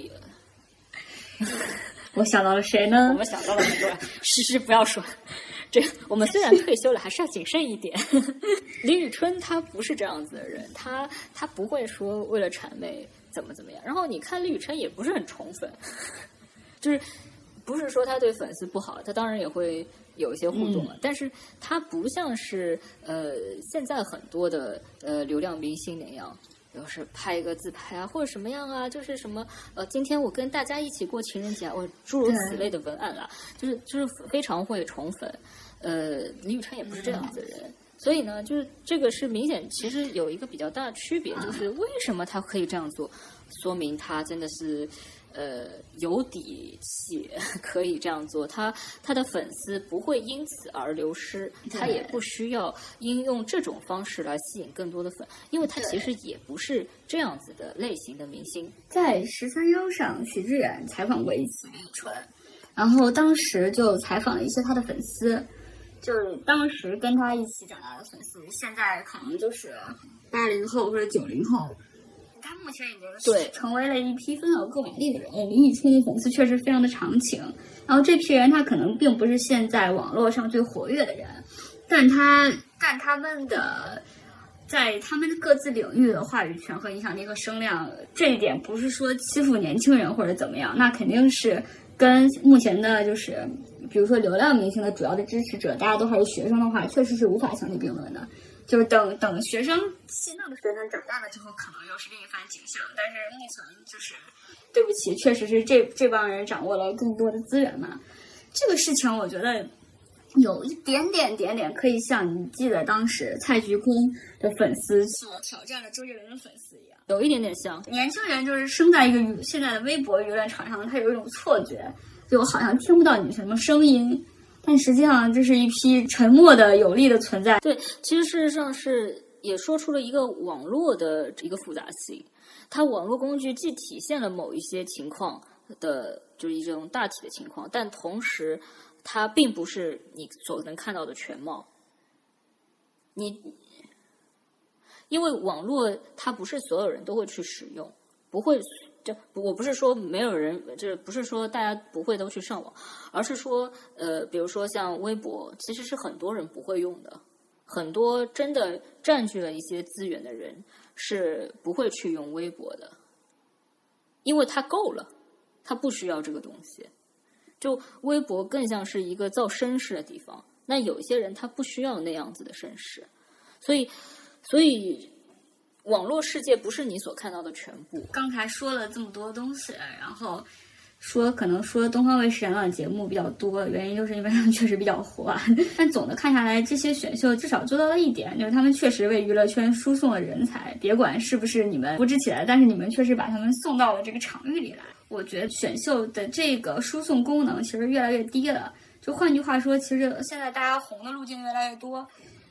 我想到了谁呢我呢？们想到了很多人，诗诗不要说，这我们虽然 退休了，还是要谨慎一点。李宇春她不是这样子的人，她她不会说为了谄媚怎么怎么样。然后你看李宇春也不是很宠粉，就是不是说他对粉丝不好，他当然也会有一些互动了，但是他不像是呃现在很多的呃流量明星那样。就是拍一个自拍啊，或者什么样啊，就是什么呃，今天我跟大家一起过情人节啊，我诸如此类的文案啦，就是就是非常会宠粉。呃，李宇春也不是这样子的人，所以呢，就是这个是明显，其实有一个比较大的区别，就是为什么他可以这样做，说明他真的是。呃，有底气可以这样做，他他的粉丝不会因此而流失，他也不需要应用这种方式来吸引更多的粉，因为他其实也不是这样子的类型的明星。在十三幺上，许志远采访过一次李纯，然后当时就采访了一些他的粉丝，就是当时跟他一起长大的粉丝，现在可能就是八零后或者九零后。他目前已经对成为了一批非常有购买力的人。李宇春的粉丝确实非常的长情，然后这批人他可能并不是现在网络上最活跃的人，但他但他们的在他们各自领域的话语权和影响力和声量，这一点不是说欺负年轻人或者怎么样，那肯定是跟目前的就是比如说流量明星的主要的支持者，大家都还是学生的话，确实是无法相提并论的。就是等等学生现在的学生长大了之后，可能又是另一番景象。但是目前就是，对不起，确实是这这帮人掌握了更多的资源嘛。这个事情我觉得有一点点点点可以像你记得当时蔡徐坤的粉丝所挑战了周杰伦的粉丝一样，有一点点像。年轻人就是生在一个现在的微博舆论场上，他有一种错觉，就好像听不到你什么声音。但实际上，这是一批沉默的有力的存在。对，其实事实上是也说出了一个网络的一个复杂性。它网络工具既体现了某一些情况的，就是一种大体的情况，但同时它并不是你所能看到的全貌。你因为网络它不是所有人都会去使用，不会。就我不是说没有人，就是不是说大家不会都去上网，而是说，呃，比如说像微博，其实是很多人不会用的，很多真的占据了一些资源的人是不会去用微博的，因为它够了，他不需要这个东西。就微博更像是一个造声势的地方，那有一些人他不需要那样子的声势，所以，所以。网络世界不是你所看到的全部。刚才说了这么多东西，然后说可能说东方卫视两档节目比较多，原因就是因为他们确实比较火。但总的看下来，这些选秀至少做到了一点，就是他们确实为娱乐圈输送了人才。别管是不是你们扶持起来，但是你们确实把他们送到了这个场域里来。我觉得选秀的这个输送功能其实越来越低了。就换句话说，其实现在大家红的路径越来越多，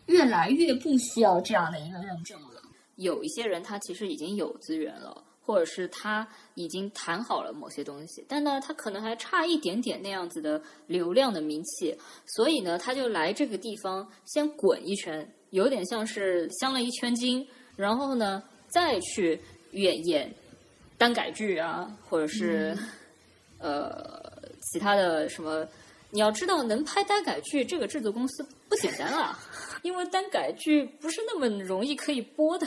越来越不需要这样的一个认证了。有一些人他其实已经有资源了，或者是他已经谈好了某些东西，但呢，他可能还差一点点那样子的流量的名气，所以呢，他就来这个地方先滚一圈，有点像是镶了一圈金，然后呢，再去演演单改剧啊，或者是呃其他的什么。你要知道，能拍单改剧这个制作公司不简单啊。因为单改剧不是那么容易可以播的，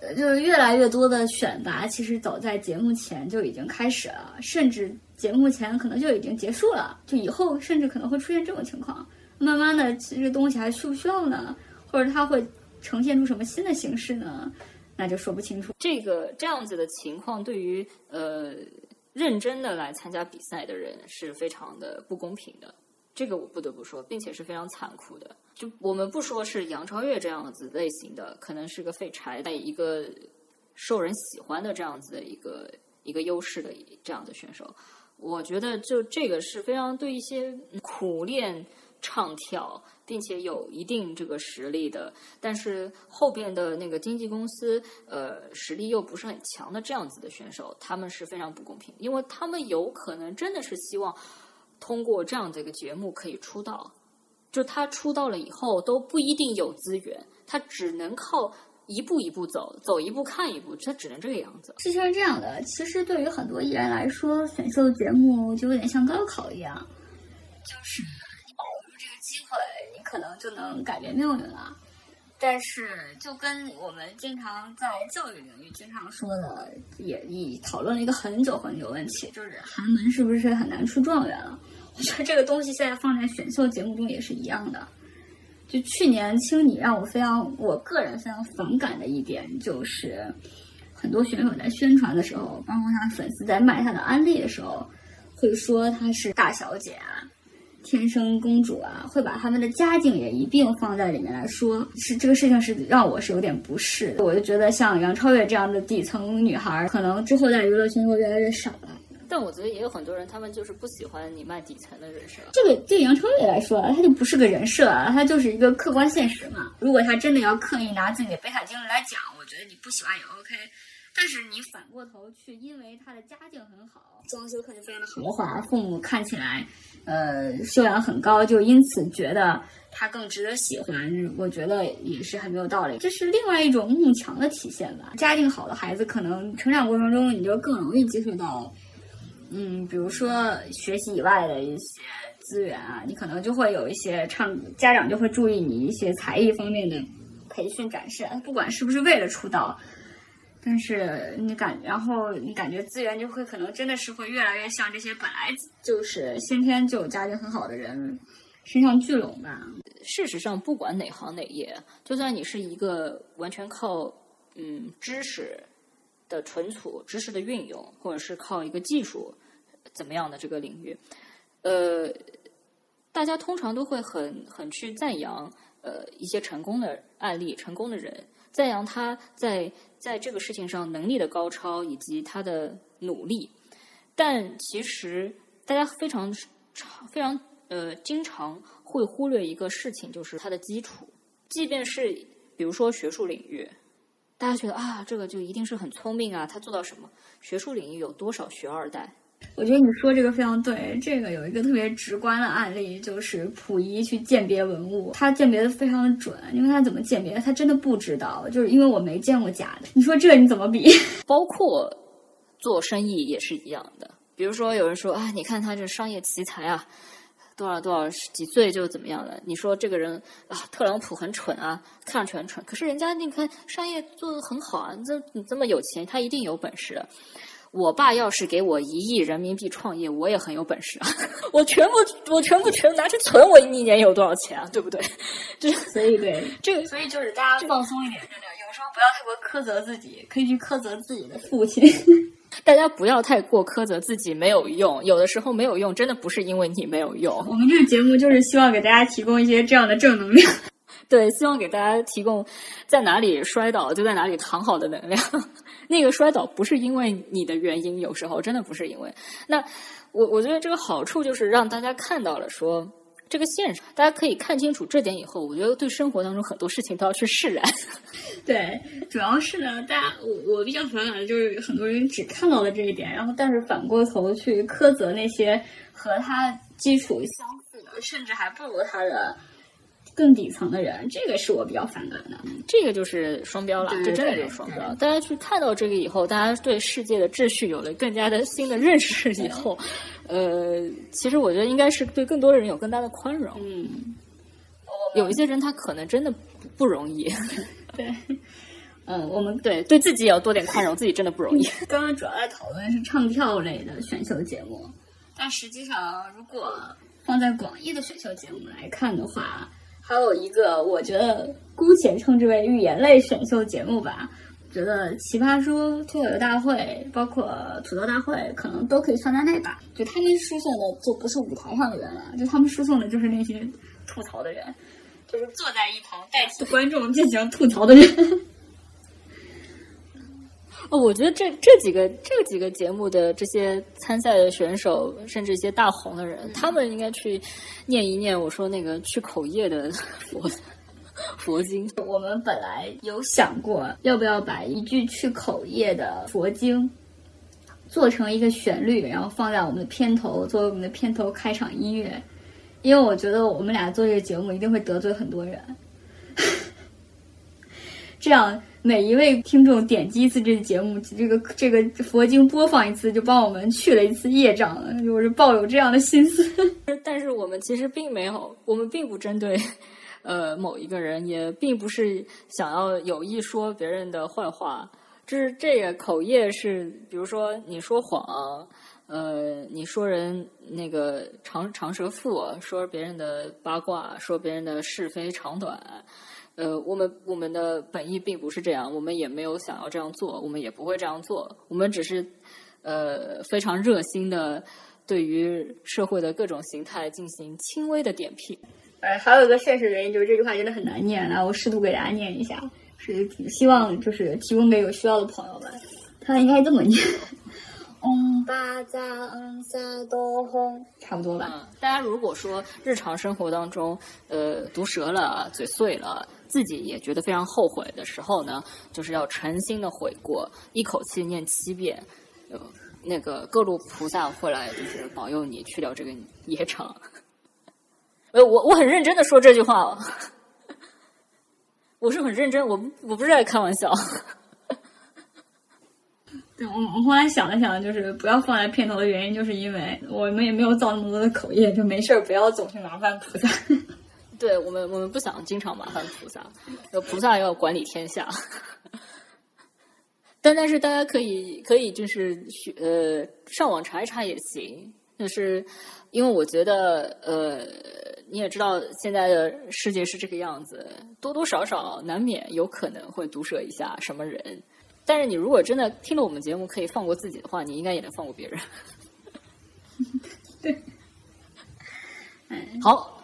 呃就是越来越多的选拔，其实早在节目前就已经开始了，甚至节目前可能就已经结束了。就以后甚至可能会出现这种情况。慢慢的，其实东西还需不需要呢？或者它会呈现出什么新的形式呢？那就说不清楚。这个这样子的情况，对于呃认真的来参加比赛的人是非常的不公平的。这个我不得不说，并且是非常残酷的。就我们不说是杨超越这样子类型的，可能是个废柴，但一个受人喜欢的这样子的一个一个优势的这样的选手，我觉得就这个是非常对一些苦练唱跳，并且有一定这个实力的，但是后边的那个经纪公司呃实力又不是很强的这样子的选手，他们是非常不公平，因为他们有可能真的是希望。通过这样的一个节目可以出道，就他出道了以后都不一定有资源，他只能靠一步一步走，走一步看一步，他只能这个样子。事情是这样的，其实对于很多艺人来说，选秀节目就有点像高考一样，就是你把握住这个机会，你可能就能改变命运了。但是，就跟我们经常在教育领域经常说的，也也讨论了一个很久很久问题，就是寒门是不是很难出状元了？我觉得这个东西现在放在选秀节目中也是一样的。就去年青你让我非常，我个人非常反感的一点就是，很多选手在宣传的时候，包括他粉丝在卖他的安利的时候，会说他是大小姐啊。天生公主啊，会把他们的家境也一并放在里面来说，是这个事情是让我是有点不适的。我就觉得像杨超越这样的底层女孩，可能之后在娱乐圈会越来越少了。但我觉得也有很多人，他们就是不喜欢你卖底层的人设。这个对杨超越来说，她就不是个人设啊，她就是一个客观现实嘛。如果她真的要刻意拿自己的悲惨经历来讲，我觉得你不喜欢也 OK。但是你反过头去，因为他的家境很好，装修肯定非常的豪华，父母看起来，呃，修养很高，就因此觉得他更值得喜欢。我觉得也是很没有道理，这是另外一种慕强的体现吧。家境好的孩子，可能成长过程中你就更容易接触到，嗯，比如说学习以外的一些资源啊，你可能就会有一些唱，家长就会注意你一些才艺方面的培训展示，不管是不是为了出道。但是你感，然后你感觉资源就会可能真的是会越来越像这些本来就是先天就有家境很好的人身上聚拢吧。事实上，不管哪行哪业，就算你是一个完全靠嗯知识的存储、知识的运用，或者是靠一个技术怎么样的这个领域，呃，大家通常都会很很去赞扬呃一些成功的案例、成功的人。赞扬他在在这个事情上能力的高超以及他的努力，但其实大家非常非常呃经常会忽略一个事情，就是他的基础。即便是比如说学术领域，大家觉得啊，这个就一定是很聪明啊，他做到什么？学术领域有多少学二代？我觉得你说这个非常对，这个有一个特别直观的案例，就是溥仪去鉴别文物，他鉴别的非常的准，因为他怎么鉴别？他真的不知道，就是因为我没见过假的。你说这你怎么比？包括做生意也是一样的，比如说有人说啊，你看他这商业奇才啊，多少多少几岁就怎么样了？你说这个人啊，特朗普很蠢啊，看上去很蠢，可是人家你看商业做的很好啊，这你这么有钱，他一定有本事。我爸要是给我一亿人民币创业，我也很有本事啊！我全部我全部全拿去存，我一年有多少钱啊？对不对？这所以对这个，所以就是大家放松一点，真的有时候不要太过苛责自己，可以去苛责自己的父亲。大家不要太过苛责自己没有用，有的时候没有用，真的不是因为你没有用。我们这个节目就是希望给大家提供一些这样的正能量。对，希望给大家提供在哪里摔倒就在哪里躺好的能量。那个摔倒不是因为你的原因，有时候真的不是因为。那我我觉得这个好处就是让大家看到了说这个现实，大家可以看清楚这点以后，我觉得对生活当中很多事情都要去释然。对，主要是呢，大家我我比较反感的就是很多人只看到了这一点，然后但是反过头去苛责那些和他基础相似的，甚至还不如他的。更底层的人，这个是我比较反感的。这个就是双标了，这真的就是双标。大家去看到这个以后，大家对世界的秩序有了更加的新的认识以后，呃，其实我觉得应该是对更多的人有更大的宽容。嗯，有一些人他可能真的不容易。对，嗯，我们对对自己也要多点宽容，自己真的不容易。刚刚主要在讨论是唱跳类的选秀节目，但实际上如果放在广义的选秀节目来看的话。还有一个，我觉得姑且称之为预言类选秀节目吧。觉得《奇葩说》、脱口秀大会，包括吐槽大会，可能都可以算在内吧。就他们输送的就不是舞台上的人了，就他们输送的就是那些吐槽的人，就是坐在一旁代替观众进行吐槽的人。哦，我觉得这这几个这几个节目的这些参赛的选手，甚至一些大红的人，他们应该去念一念我说那个去口业的佛佛经。我们本来有想过要不要把一句去口业的佛经做成一个旋律，然后放在我们的片头，作为我们的片头开场音乐。因为我觉得我们俩做这个节目一定会得罪很多人，这样每一位听众点击一次这个节目，这个这个佛经播放一次，就帮我们去了一次业障。我是抱有这样的心思。但是我们其实并没有，我们并不针对 呃某一个人，也并不是想要有意说别人的坏话。就是这个口业是，比如说你说谎，呃，你说人那个长长舌妇，说别人的八卦，说别人的是非长短，呃，我们我们的本意并不是这样，我们也没有想要这样做，我们也不会这样做，我们只是呃非常热心的对于社会的各种形态进行轻微的点评。呃，还有一个现实原因就是这句话真的很难念，然后我试图给大家念一下。是希望就是提供给有需要的朋友们，他应该这么念：嗯巴扎嗯萨多轰，差不多吧。大家如果说日常生活当中，呃，毒舌了、嘴碎了，自己也觉得非常后悔的时候呢，就是要诚心的悔过，一口气念七遍，呃，那个各路菩萨会来就是保佑你去掉这个业障。呃，我我很认真的说这句话哦。我是很认真，我我不是在开玩笑。对，我我后来想了想，就是不要放在片头的原因，就是因为我们也没有造那么多的口业，就没事儿不要总去麻烦菩萨。对我们，我们不想经常麻烦菩萨，有菩萨要管理天下。但但是大家可以可以就是去呃上网查一查也行，就是因为我觉得呃。你也知道现在的世界是这个样子，多多少少难免有可能会毒舌一下什么人。但是你如果真的听了我们节目可以放过自己的话，你应该也能放过别人。对，好，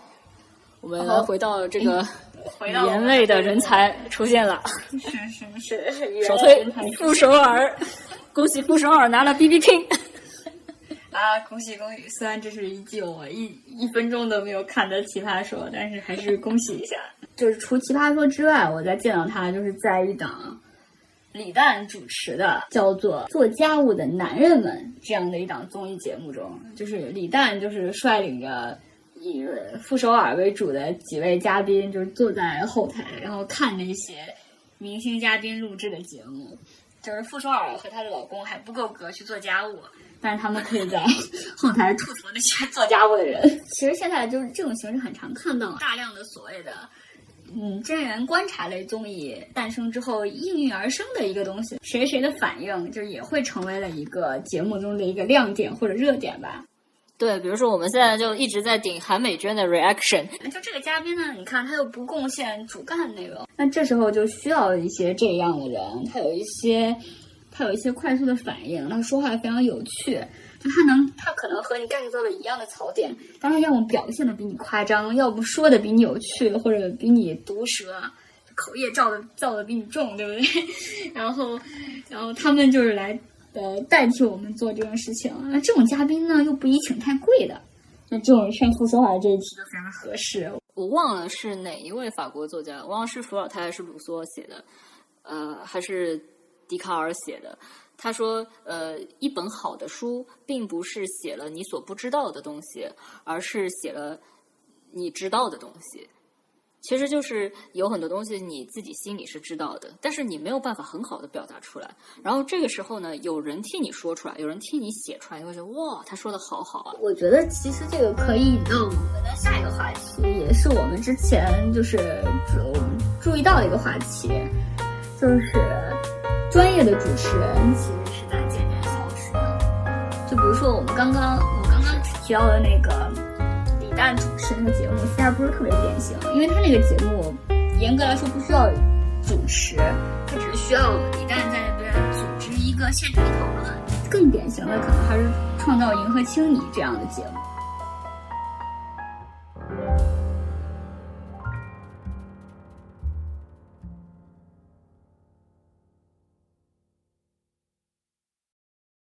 我们回到这个 语言类的人才出现了，是是是，首推傅首尔，恭喜傅首尔拿了 B B King。啊，恭喜恭喜！虽然这是一季我一一分钟都没有看的奇葩说，但是还是恭喜一下。就是除奇葩说之外，我再见到他就是在一档李诞主持的叫做《做家务的男人们》这样的一档综艺节目中，就是李诞就是率领着以傅首尔为主的几位嘉宾，就是坐在后台，然后看那些明星嘉宾录制的节目。就是傅首尔和她的老公还不够格去做家务。但是他们可以在后台吐槽那些做家务的人。其实现在就是这种形式很常看到，大量的所谓的嗯真人观察类综艺诞生之后应运而生的一个东西，谁谁的反应就也会成为了一个节目中的一个亮点或者热点吧。对，比如说我们现在就一直在顶韩美娟的 reaction，就这个嘉宾呢，你看他又不贡献主干内容，那这时候就需要一些这样的人，他有一些。他有一些快速的反应，他说话非常有趣，就他能，他可能和你 get 到了一样的槽点，但是要么表现的比你夸张，要不说的比你有趣，或者比你毒舌，口业造的造的比你重，对不对？然后，然后他们就是来呃代替我们做这件事情。那这种嘉宾呢，又不宜请太贵的，那这种炫富说话这一题就非常合适。我忘了是哪一位法国作家，忘了是伏尔泰还是卢梭写的，呃，还是。笛卡尔写的，他说：“呃，一本好的书，并不是写了你所不知道的东西，而是写了你知道的东西。其实就是有很多东西你自己心里是知道的，但是你没有办法很好的表达出来。然后这个时候呢，有人替你说出来，有人替你写出来，你会觉得哇，他说的好好啊！我觉得其实这个可以引到我们的下一个话题，也是我们之前就是注注意到的一个话题，就是。”专业的主持人其实是在渐渐消失的。就比如说我们刚刚我刚刚提到的那个李诞主持那个节目，其实不是特别典型，因为他那个节目严格来说不需要主持，他只是需要李诞在那边组织一个现场讨论。更典型的可能还是《创造营和青你》这样的节目。